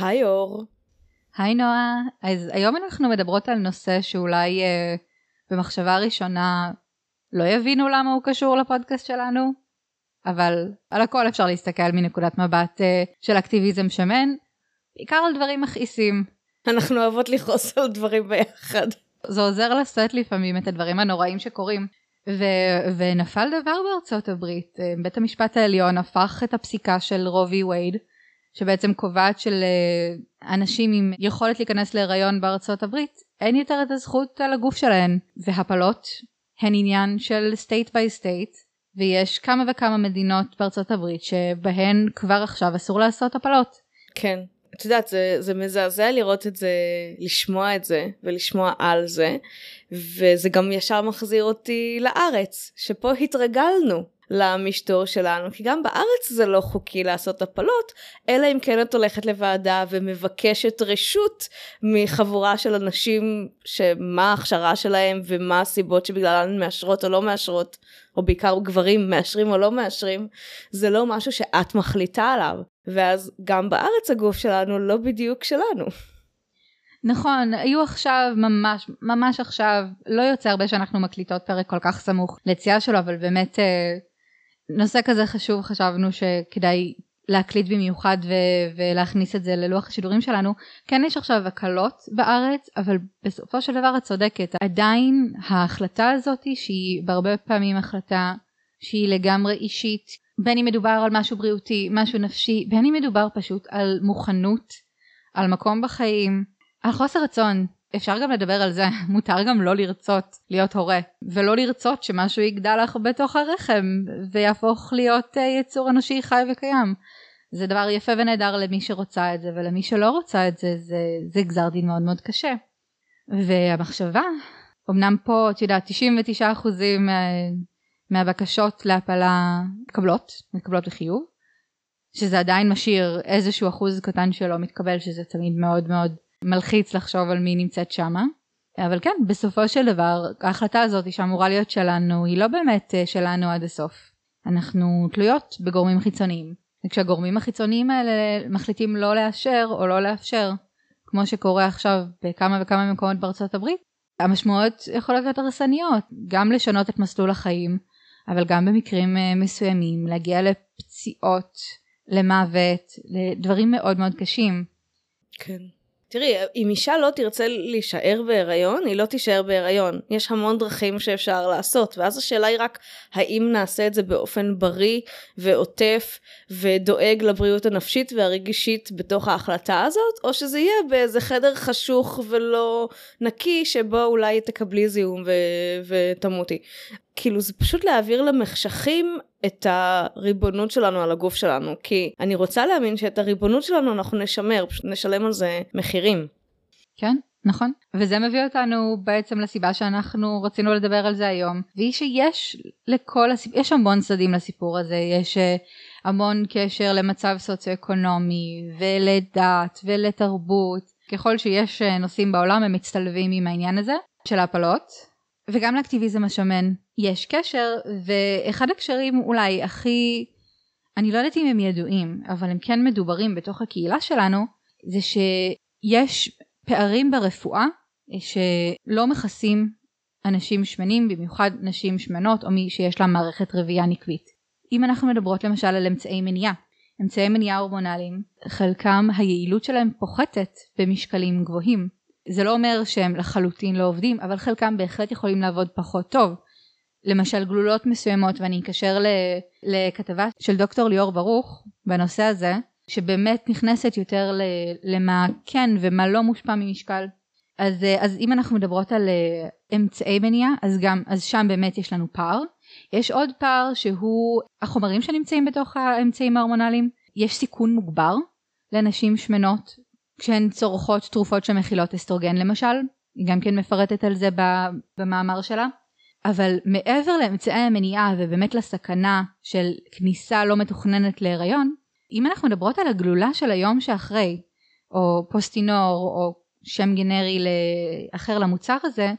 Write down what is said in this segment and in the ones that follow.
היי אור. היי נועה, אז היום אנחנו מדברות על נושא שאולי אה, במחשבה ראשונה לא יבינו למה הוא קשור לפודקאסט שלנו, אבל על הכל אפשר להסתכל מנקודת מבט אה, של אקטיביזם שמן, בעיקר על דברים מכעיסים. אנחנו אוהבות לכעוס על דברים ביחד. זה עוזר לשאת לפעמים את הדברים הנוראים שקורים. ו- ונפל דבר בארצות הברית, אה, בית המשפט העליון הפך את הפסיקה של רובי וייד שבעצם קובעת שלאנשים עם יכולת להיכנס להיריון בארצות הברית אין יותר את הזכות על הגוף שלהן והפלות הן עניין של state by state ויש כמה וכמה מדינות בארצות הברית שבהן כבר עכשיו אסור לעשות הפלות. כן. את יודעת, זה, זה מזעזע לראות את זה, לשמוע את זה ולשמוע על זה, וזה גם ישר מחזיר אותי לארץ, שפה התרגלנו למשטור שלנו, כי גם בארץ זה לא חוקי לעשות הפלות, אלא אם כן את הולכת לוועדה ומבקשת רשות מחבורה של אנשים שמה ההכשרה שלהם ומה הסיבות שבגללן מאשרות או לא מאשרות, או בעיקר גברים מאשרים או לא מאשרים, זה לא משהו שאת מחליטה עליו, ואז גם בארץ הגוף שלנו לא בדיוק שלנו. נכון, היו עכשיו, ממש, ממש עכשיו, לא יוצא הרבה שאנחנו מקליטות פרק כל כך סמוך ליציאה שלו, אבל באמת אה, נושא כזה חשוב חשבנו שכדאי להקליט במיוחד ו- ולהכניס את זה ללוח השידורים שלנו. כן יש עכשיו הקלות בארץ, אבל בסופו של דבר את צודקת. עדיין ההחלטה הזאת שהיא בהרבה פעמים החלטה שהיא לגמרי אישית, בין אם מדובר על משהו בריאותי, משהו נפשי, בין אם מדובר פשוט על מוכנות, על מקום בחיים, על חוסר רצון. אפשר גם לדבר על זה, מותר גם לא לרצות להיות הורה, ולא לרצות שמשהו יגדל לך בתוך הרחם, ויהפוך להיות uh, יצור אנושי חי וקיים. זה דבר יפה ונהדר למי שרוצה את זה, ולמי שלא רוצה את זה, זה, זה גזר דין מאוד מאוד קשה. והמחשבה, אמנם פה, את יודעת, 99% מה, מהבקשות להפלה מתקבלות, מתקבלות לחיוב, שזה עדיין משאיר איזשהו אחוז קטן שלא מתקבל, שזה תמיד מאוד מאוד מלחיץ לחשוב על מי נמצאת שמה. אבל כן, בסופו של דבר, ההחלטה הזאת שאמורה להיות שלנו, היא לא באמת אה, שלנו עד הסוף. אנחנו תלויות בגורמים חיצוניים. וכשהגורמים החיצוניים האלה מחליטים לא לאשר או לא לאפשר, כמו שקורה עכשיו בכמה וכמה מקומות בארצות הברית, המשמעויות יכולות להיות הרסניות, גם לשנות את מסלול החיים, אבל גם במקרים אה, מסוימים להגיע לפציעות, למוות, לדברים מאוד מאוד קשים. כן. תראי, אם אישה לא תרצה להישאר בהיריון, היא לא תישאר בהיריון. יש המון דרכים שאפשר לעשות, ואז השאלה היא רק האם נעשה את זה באופן בריא ועוטף ודואג לבריאות הנפשית והרגישית בתוך ההחלטה הזאת, או שזה יהיה באיזה חדר חשוך ולא נקי, שבו אולי תקבלי זיהום ו- ותמותי. כאילו זה פשוט להעביר למחשכים את הריבונות שלנו על הגוף שלנו, כי אני רוצה להאמין שאת הריבונות שלנו אנחנו נשמר, פשוט נשלם על זה מחירים. כן, נכון. וזה מביא אותנו בעצם לסיבה שאנחנו רצינו לדבר על זה היום, והיא שיש לכל הסיפור, יש המון צדדים לסיפור הזה, יש אה, המון קשר למצב סוציו-אקונומי ולדת ולתרבות. ככל שיש אה, נושאים בעולם הם מצטלבים עם העניין הזה של ההפלות. וגם לאקטיביזם השמן יש קשר, ואחד הקשרים אולי הכי, אני לא יודעת אם הם ידועים, אבל הם כן מדוברים בתוך הקהילה שלנו, זה שיש פערים ברפואה שלא מכסים אנשים שמנים, במיוחד נשים שמנות או מי שיש לה מערכת רבייה נקבית. אם אנחנו מדברות למשל על אמצעי מניעה, אמצעי מניעה הורמונליים, חלקם היעילות שלהם פוחתת במשקלים גבוהים. זה לא אומר שהם לחלוטין לא עובדים, אבל חלקם בהחלט יכולים לעבוד פחות טוב. למשל גלולות מסוימות, ואני אקשר לכתבה של דוקטור ליאור ברוך בנושא הזה, שבאמת נכנסת יותר למה כן ומה לא מושפע ממשקל. אז, אז אם אנחנו מדברות על אה, אמצעי מניעה, אז גם, אז שם באמת יש לנו פער. יש עוד פער שהוא החומרים שנמצאים בתוך האמצעים ההורמונליים. יש סיכון מוגבר לנשים שמנות כשהן צורכות תרופות שמכילות אסטרוגן למשל, היא גם כן מפרטת על זה במאמר שלה. אבל מעבר לאמצעי המניעה ובאמת לסכנה של כניסה לא מתוכננת להיריון, אם אנחנו מדברות על הגלולה של היום שאחרי, או פוסטינור, או שם גנרי אחר למוצר הזה,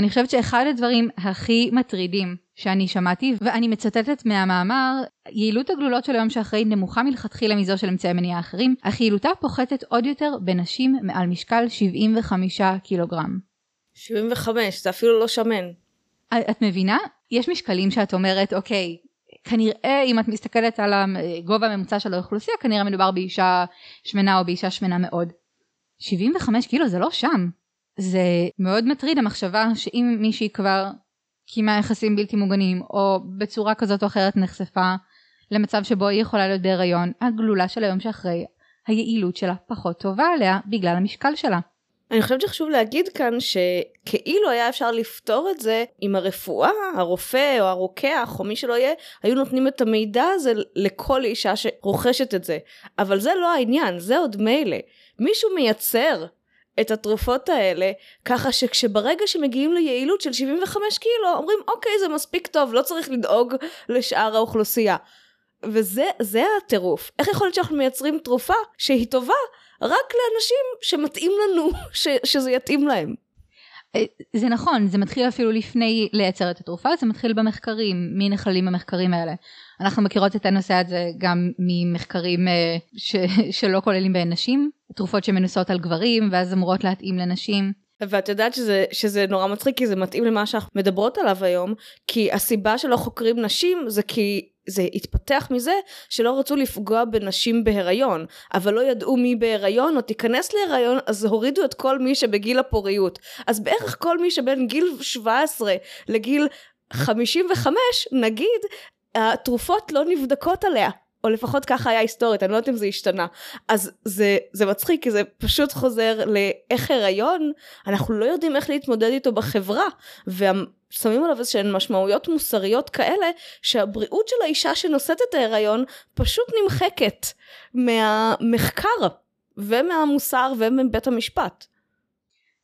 אני חושבת שאחד הדברים הכי מטרידים שאני שמעתי, ואני מצטטת מהמאמר, יעילות הגלולות של היום שאחרי נמוכה מלכתחילה מזו של אמצעי מניעה אחרים, אך יעילותה פוחתת עוד יותר בנשים מעל משקל 75 קילוגרם. 75, זה אפילו לא שמן. את מבינה? יש משקלים שאת אומרת, אוקיי, כנראה אם את מסתכלת על הגובה הממוצע של האוכלוסייה, כנראה מדובר באישה שמנה או באישה שמנה מאוד. 75 קילו זה לא שם. זה מאוד מטריד המחשבה שאם מישהי כבר קיימה יחסים בלתי מוגנים או בצורה כזאת או אחרת נחשפה למצב שבו היא יכולה להיות בהיריון, הגלולה של היום שאחרי, היעילות שלה פחות טובה עליה בגלל המשקל שלה. אני חושבת שחשוב להגיד כאן שכאילו היה אפשר לפתור את זה אם הרפואה, הרופא או הרוקח או מי שלא יהיה, היו נותנים את המידע הזה לכל אישה שרוכשת את זה. אבל זה לא העניין, זה עוד מילא. מישהו מייצר את התרופות האלה, ככה שכשברגע שמגיעים ליעילות של 75 קילו, אומרים אוקיי זה מספיק טוב, לא צריך לדאוג לשאר האוכלוסייה. וזה הטירוף. איך יכול להיות שאנחנו מייצרים תרופה שהיא טובה רק לאנשים שמתאים לנו ש, שזה יתאים להם? אה, זה נכון, זה מתחיל אפילו לפני לייצר את התרופה, זה מתחיל במחקרים, מי נכללים במחקרים האלה. אנחנו מכירות את הנושא הזה גם ממחקרים אה, ש, שלא כוללים בהן נשים, תרופות שמנוסות על גברים ואז אמורות להתאים לנשים. ואת יודעת שזה, שזה נורא מצחיק כי זה מתאים למה שאנחנו מדברות עליו היום, כי הסיבה שלא חוקרים נשים זה כי זה התפתח מזה שלא רצו לפגוע בנשים בהיריון, אבל לא ידעו מי בהיריון או תיכנס להיריון, אז הורידו את כל מי שבגיל הפוריות. אז בערך כל מי שבין גיל 17 לגיל 55, נגיד, התרופות לא נבדקות עליה. או לפחות ככה היה היסטורית, אני לא יודעת אם זה השתנה. אז זה, זה מצחיק, כי זה פשוט חוזר לאיך הריון, אנחנו לא יודעים איך להתמודד איתו בחברה, ושמים עליו איזשהן משמעויות מוסריות כאלה, שהבריאות של האישה שנושאת את ההריון פשוט נמחקת מהמחקר, ומהמוסר ומבית המשפט.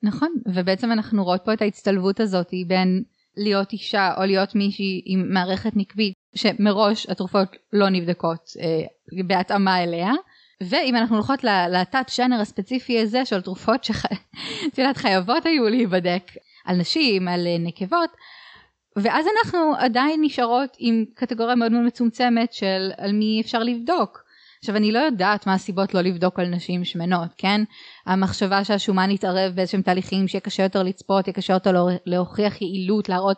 נכון, ובעצם אנחנו רואות פה את ההצטלבות הזאת בין להיות אישה או להיות מישהי עם מערכת נקבית שמראש התרופות לא נבדקות אה, בהתאמה אליה. ואם אנחנו הולכות לתת ז'אנר הספציפי הזה של תרופות שאת יודעת חייבות היו להיבדק על נשים, על אה, נקבות, ואז אנחנו עדיין נשארות עם קטגוריה מאוד מאוד מצומצמת של על מי אפשר לבדוק. עכשיו אני לא יודעת מה הסיבות לא לבדוק על נשים שמנות, כן? המחשבה שהשומן יתערב באיזשהם תהליכים שיהיה קשה יותר לצפות, יהיה קשה יותר להוכיח יעילות, להראות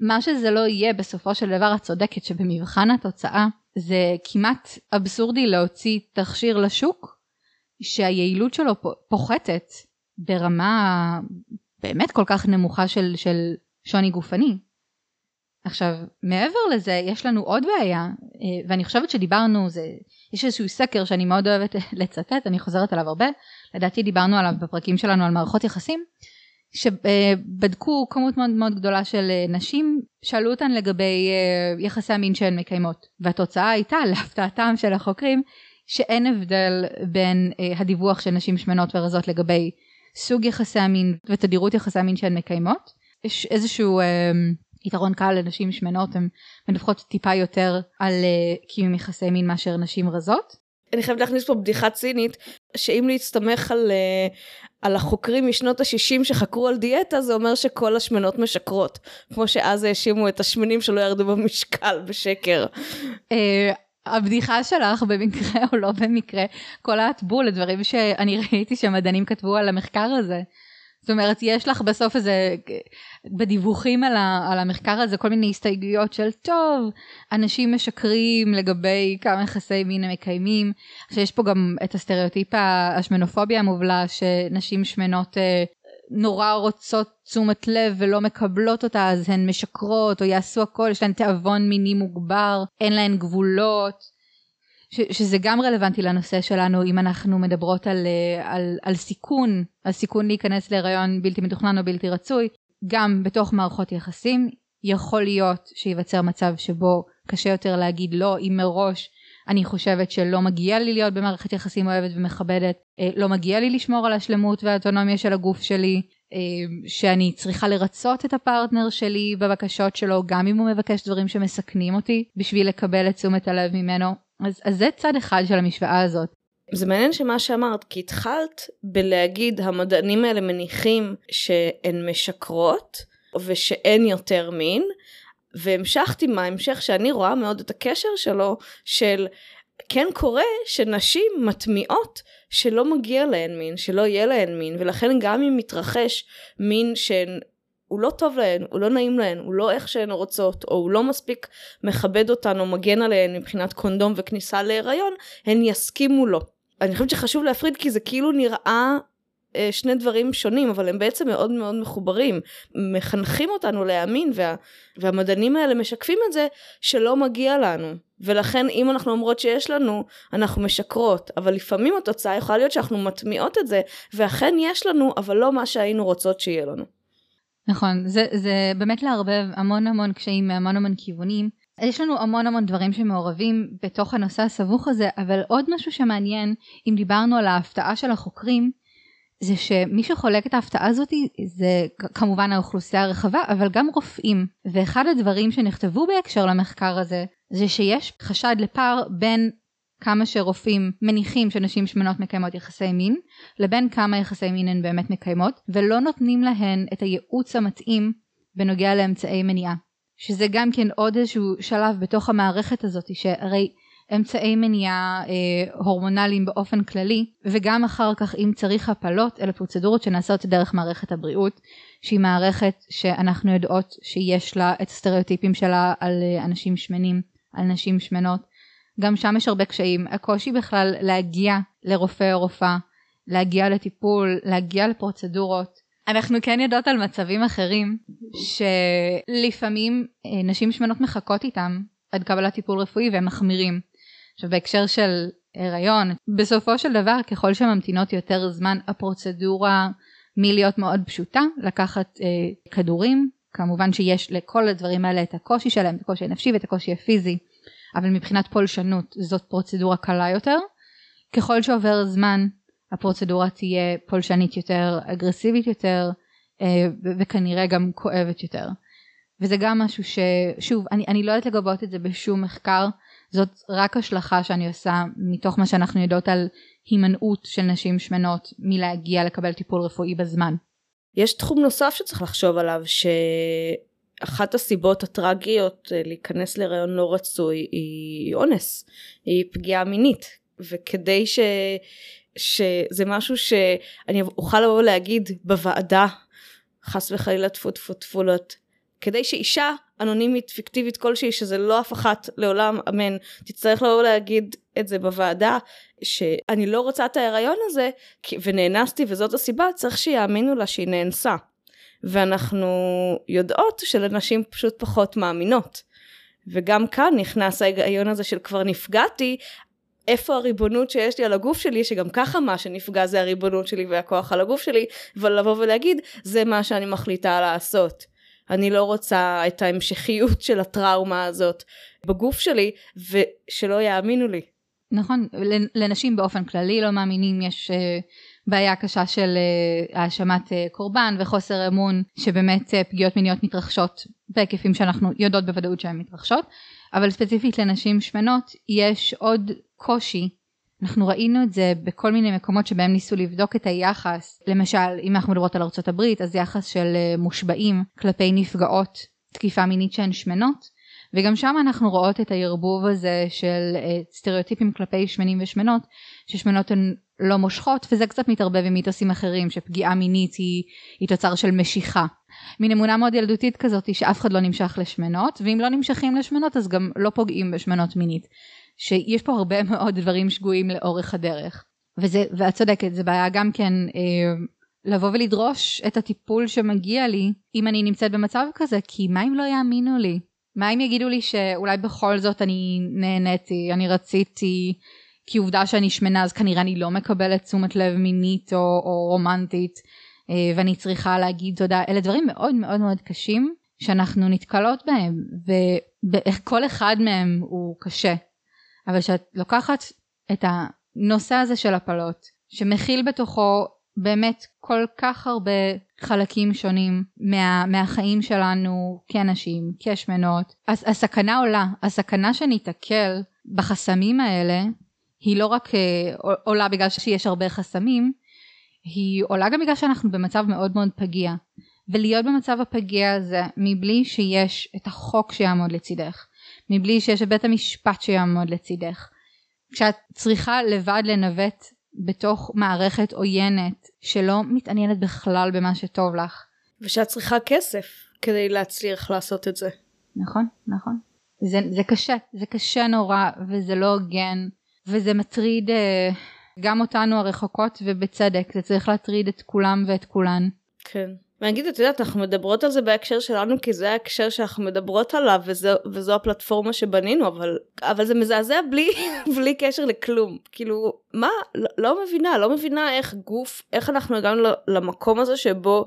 מה שזה לא יהיה בסופו של דבר את צודקת שבמבחן התוצאה זה כמעט אבסורדי להוציא תכשיר לשוק שהיעילות שלו פוחתת ברמה באמת כל כך נמוכה של, של שוני גופני. עכשיו מעבר לזה יש לנו עוד בעיה אה, ואני חושבת שדיברנו זה יש איזשהו סקר שאני מאוד אוהבת לצטט אני חוזרת עליו הרבה לדעתי דיברנו עליו בפרקים שלנו על מערכות יחסים שבדקו כמות מאוד מאוד גדולה של אה, נשים, שאלו אותן לגבי אה, יחסי המין שהן מקיימות, והתוצאה הייתה להפתעתם של החוקרים שאין הבדל בין אה, הדיווח של נשים שמנות ורזות לגבי סוג יחסי המין ותדירות יחסי המין שהן מקיימות. יש איזשהו אה, יתרון קל לנשים שמנות, הן מדווחות טיפה יותר על קיום יחסי מין מאשר נשים רזות. אני חייבת להכניס פה בדיחה צינית, שאם להסתמך על, uh, על החוקרים משנות ה-60 שחקרו על דיאטה, זה אומר שכל השמנות משקרות. כמו שאז האשימו את השמנים שלא ירדו במשקל בשקר. Uh, הבדיחה שלך במקרה או לא במקרה, כל הטבול, הדברים שאני ראיתי שמדענים כתבו על המחקר הזה. זאת אומרת, יש לך בסוף איזה, בדיווחים על, ה, על המחקר הזה, כל מיני הסתייגויות של, טוב, אנשים משקרים לגבי כמה יחסי מין הם מקיימים. עכשיו, יש פה גם את הסטריאוטיפ השמנופוביה המובלע, שנשים שמנות אה, נורא רוצות תשומת לב ולא מקבלות אותה, אז הן משקרות, או יעשו הכל, יש להן תיאבון מיני מוגבר, אין להן גבולות. שזה גם רלוונטי לנושא שלנו אם אנחנו מדברות על, אה, על, על סיכון, על סיכון להיכנס להיריון בלתי מתוכנן או בלתי רצוי, גם בתוך מערכות יחסים יכול להיות שייווצר מצב שבו קשה יותר להגיד לא אם מראש אני חושבת שלא מגיע לי להיות במערכת יחסים אוהבת ומכבדת, אה, לא מגיע לי לשמור על השלמות והאוטונומיה של הגוף שלי, שאני צריכה לרצות את הפרטנר שלי בבקשות שלו גם אם הוא מבקש דברים שמסכנים אותי בשביל לקבל את תשומת הלב ממנו אז, אז זה צד אחד של המשוואה הזאת. זה מעניין שמה שאמרת, כי התחלת בלהגיד המדענים האלה מניחים שהן משקרות, ושאין יותר מין. והמשכתי מההמשך שאני רואה מאוד את הקשר שלו של כן קורה שנשים מטמיעות שלא מגיע להן מין, שלא יהיה להן מין, ולכן גם אם מתרחש מין שהן הוא לא טוב להן, הוא לא נעים להן, הוא לא איך שהן רוצות, או הוא לא מספיק מכבד אותן או מגן עליהן מבחינת קונדום וכניסה להיריון, הן יסכימו לו. אני חושבת שחשוב להפריד כי זה כאילו נראה אה, שני דברים שונים, אבל הם בעצם מאוד מאוד מחוברים. מחנכים אותנו להאמין, וה, והמדענים האלה משקפים את זה שלא מגיע לנו. ולכן אם אנחנו אומרות שיש לנו, אנחנו משקרות. אבל לפעמים התוצאה יכולה להיות שאנחנו מטמיעות את זה, ואכן יש לנו, אבל לא מה שהיינו רוצות שיהיה לנו. נכון, זה, זה באמת לערבב המון המון קשיים מהמון המון כיוונים. יש לנו המון המון דברים שמעורבים בתוך הנושא הסבוך הזה, אבל עוד משהו שמעניין, אם דיברנו על ההפתעה של החוקרים, זה שמי שחולק את ההפתעה הזאת זה כמובן האוכלוסייה הרחבה, אבל גם רופאים. ואחד הדברים שנכתבו בהקשר למחקר הזה, זה שיש חשד לפער בין כמה שרופאים מניחים שנשים שמנות מקיימות יחסי מין, לבין כמה יחסי מין הן באמת מקיימות, ולא נותנים להן את הייעוץ המתאים בנוגע לאמצעי מניעה. שזה גם כן עוד איזשהו שלב בתוך המערכת הזאת, שהרי אמצעי מניעה אה, הורמונליים באופן כללי, וגם אחר כך אם צריך הפלות, אלה פרוצדורות שנעשות דרך מערכת הבריאות, שהיא מערכת שאנחנו יודעות שיש לה את הסטריאוטיפים שלה על אה, אנשים שמנים, על נשים שמנות. גם שם יש הרבה קשיים. הקושי בכלל להגיע לרופא או רופאה, להגיע לטיפול, להגיע לפרוצדורות. אנחנו כן יודעות על מצבים אחרים שלפעמים אה, נשים שמנות מחכות איתם עד קבלת טיפול רפואי והם מחמירים. עכשיו בהקשר של הריון, בסופו של דבר ככל שממתינות יותר זמן הפרוצדורה מלהיות מאוד פשוטה, לקחת אה, כדורים, כמובן שיש לכל הדברים האלה את הקושי שלהם, את הקושי הנפשי ואת הקושי הפיזי, אבל מבחינת פולשנות זאת פרוצדורה קלה יותר. ככל שעובר זמן הפרוצדורה תהיה פולשנית יותר, אגרסיבית יותר, אה, וכנראה גם כואבת יותר. וזה גם משהו ששוב אני, אני לא יודעת לגבות את זה בשום מחקר זאת רק השלכה שאני עושה מתוך מה שאנחנו יודעות על הימנעות של נשים שמנות מלהגיע לקבל טיפול רפואי בזמן. יש תחום נוסף שצריך לחשוב עליו שאחת הסיבות הטרגיות אה, להיכנס להיריון לא רצוי היא אונס, היא פגיעה מינית וכדי ש... שזה משהו שאני אוכל לבוא להגיד בוועדה חס וחלילה טפו טפו טפו כדי שאישה אנונימית פיקטיבית כלשהי שזה לא אף אחת לעולם אמן תצטרך לבוא להגיד את זה בוועדה שאני לא רוצה את ההיריון הזה ונאנסתי וזאת הסיבה צריך שיאמינו לה שהיא נאנסה ואנחנו יודעות שלנשים פשוט פחות מאמינות וגם כאן נכנס ההיגיון הזה של כבר נפגעתי איפה הריבונות שיש לי על הגוף שלי, שגם ככה מה שנפגע זה הריבונות שלי והכוח על הגוף שלי, ולבוא ולהגיד, זה מה שאני מחליטה לעשות. אני לא רוצה את ההמשכיות של הטראומה הזאת בגוף שלי, ושלא יאמינו לי. נכון, לנשים באופן כללי לא מאמינים, יש uh, בעיה קשה של uh, האשמת uh, קורבן וחוסר אמון, שבאמת פגיעות מיניות מתרחשות בהיקפים שאנחנו יודעות בוודאות שהן מתרחשות, אבל ספציפית לנשים שמנות יש עוד קושי אנחנו ראינו את זה בכל מיני מקומות שבהם ניסו לבדוק את היחס, למשל אם אנחנו מדברות על ארה"ב אז יחס של אה, מושבעים כלפי נפגעות תקיפה מינית שהן שמנות, וגם שם אנחנו רואות את הערבוב הזה של אה, סטריאוטיפים כלפי שמנים ושמנות, ששמנות הן לא מושכות וזה קצת מתערבב עם מיתוסים אחרים שפגיעה מינית היא, היא תוצר של משיכה. מין אמונה מאוד ילדותית כזאת שאף אחד לא נמשך לשמנות ואם לא נמשכים לשמנות אז גם לא פוגעים בשמנות מינית. שיש פה הרבה מאוד דברים שגויים לאורך הדרך. וזה, ואת צודקת, זה בעיה גם כן אה, לבוא ולדרוש את הטיפול שמגיע לי אם אני נמצאת במצב כזה, כי מה אם לא יאמינו לי? מה אם יגידו לי שאולי בכל זאת אני נהניתי, אני רציתי, כי עובדה שאני שמנה אז כנראה אני לא מקבלת תשומת לב מינית או, או רומנטית אה, ואני צריכה להגיד תודה, אלה דברים מאוד מאוד מאוד קשים שאנחנו נתקלות בהם וכל אחד מהם הוא קשה. אבל כשאת לוקחת את הנושא הזה של הפלות, שמכיל בתוכו באמת כל כך הרבה חלקים שונים מה, מהחיים שלנו כאנשים, כשמנות, אז הסכנה עולה, הסכנה שניתקל בחסמים האלה היא לא רק אה, עולה בגלל שיש הרבה חסמים, היא עולה גם בגלל שאנחנו במצב מאוד מאוד פגיע. ולהיות במצב הפגיע הזה מבלי שיש את החוק שיעמוד לצידך, מבלי שיש את בית המשפט שיעמוד לצידך. כשאת צריכה לבד לנווט בתוך מערכת עוינת שלא מתעניינת בכלל במה שטוב לך. ושאת צריכה כסף כדי להצליח לעשות את זה. נכון, נכון. זה, זה קשה, זה קשה נורא וזה לא הוגן וזה מטריד אה, גם אותנו הרחוקות ובצדק, זה צריך להטריד את כולם ואת כולן. כן. ואני אגיד, את יודעת, אנחנו מדברות על זה בהקשר שלנו, כי זה ההקשר שאנחנו מדברות עליו, וזו, וזו הפלטפורמה שבנינו, אבל, אבל זה מזעזע בלי, בלי קשר לכלום. כאילו, מה? לא, לא מבינה, לא מבינה איך גוף, איך אנחנו הגענו למקום הזה שבו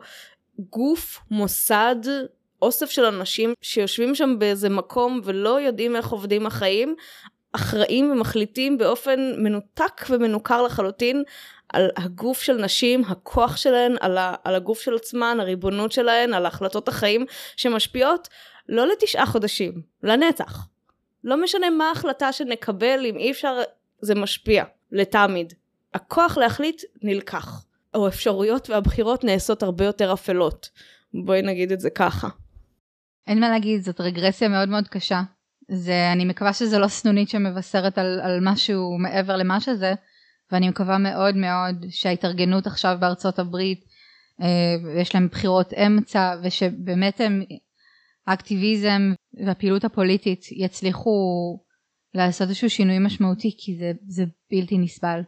גוף, מוסד, אוסף של אנשים שיושבים שם באיזה מקום ולא יודעים איך עובדים החיים, אחראים ומחליטים באופן מנותק ומנוכר לחלוטין על הגוף של נשים, הכוח שלהן, על, ה, על הגוף של עצמן, הריבונות שלהן, על החלטות החיים שמשפיעות לא לתשעה חודשים, לנצח. לא משנה מה ההחלטה שנקבל, אם אי אפשר, זה משפיע, לתמיד. הכוח להחליט נלקח. או אפשרויות והבחירות נעשות הרבה יותר אפלות. בואי נגיד את זה ככה. אין מה להגיד, זאת רגרסיה מאוד מאוד קשה. זה, אני מקווה שזה לא סנונית שמבשרת על, על משהו מעבר למה שזה, ואני מקווה מאוד מאוד שההתארגנות עכשיו בארצות הברית, אה, יש להם בחירות אמצע, ושבאמת הם, האקטיביזם והפעילות הפוליטית יצליחו לעשות איזשהו שינוי משמעותי, כי זה, זה בלתי נסבל.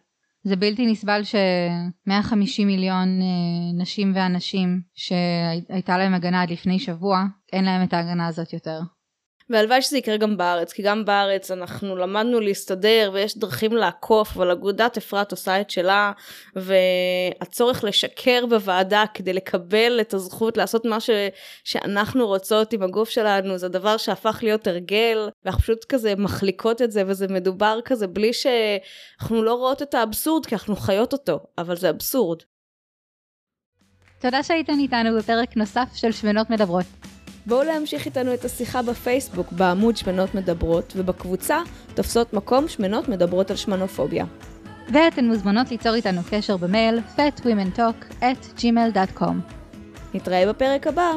זה בלתי נסבל ש-150 מיליון אה, נשים ואנשים שהייתה להם הגנה עד לפני שבוע, אין להם את ההגנה הזאת יותר. והלוואי שזה יקרה גם בארץ, כי גם בארץ אנחנו למדנו להסתדר ויש דרכים לעקוף, אבל אגודת אפרת עושה את שלה, והצורך לשקר בוועדה כדי לקבל את הזכות לעשות מה ש... שאנחנו רוצות עם הגוף שלנו, זה דבר שהפך להיות הרגל, ואנחנו פשוט כזה מחליקות את זה, וזה מדובר כזה בלי שאנחנו לא רואות את האבסורד, כי אנחנו חיות אותו, אבל זה אבסורד. תודה שהייתם איתנו בפרק נוסף של שמנות מדברות. בואו להמשיך איתנו את השיחה בפייסבוק בעמוד שמנות מדברות, ובקבוצה תופסות מקום שמנות מדברות על שמנופוביה. ואתן מוזמנות ליצור איתנו קשר במייל fatwomentalk at gmail.com. נתראה בפרק הבא.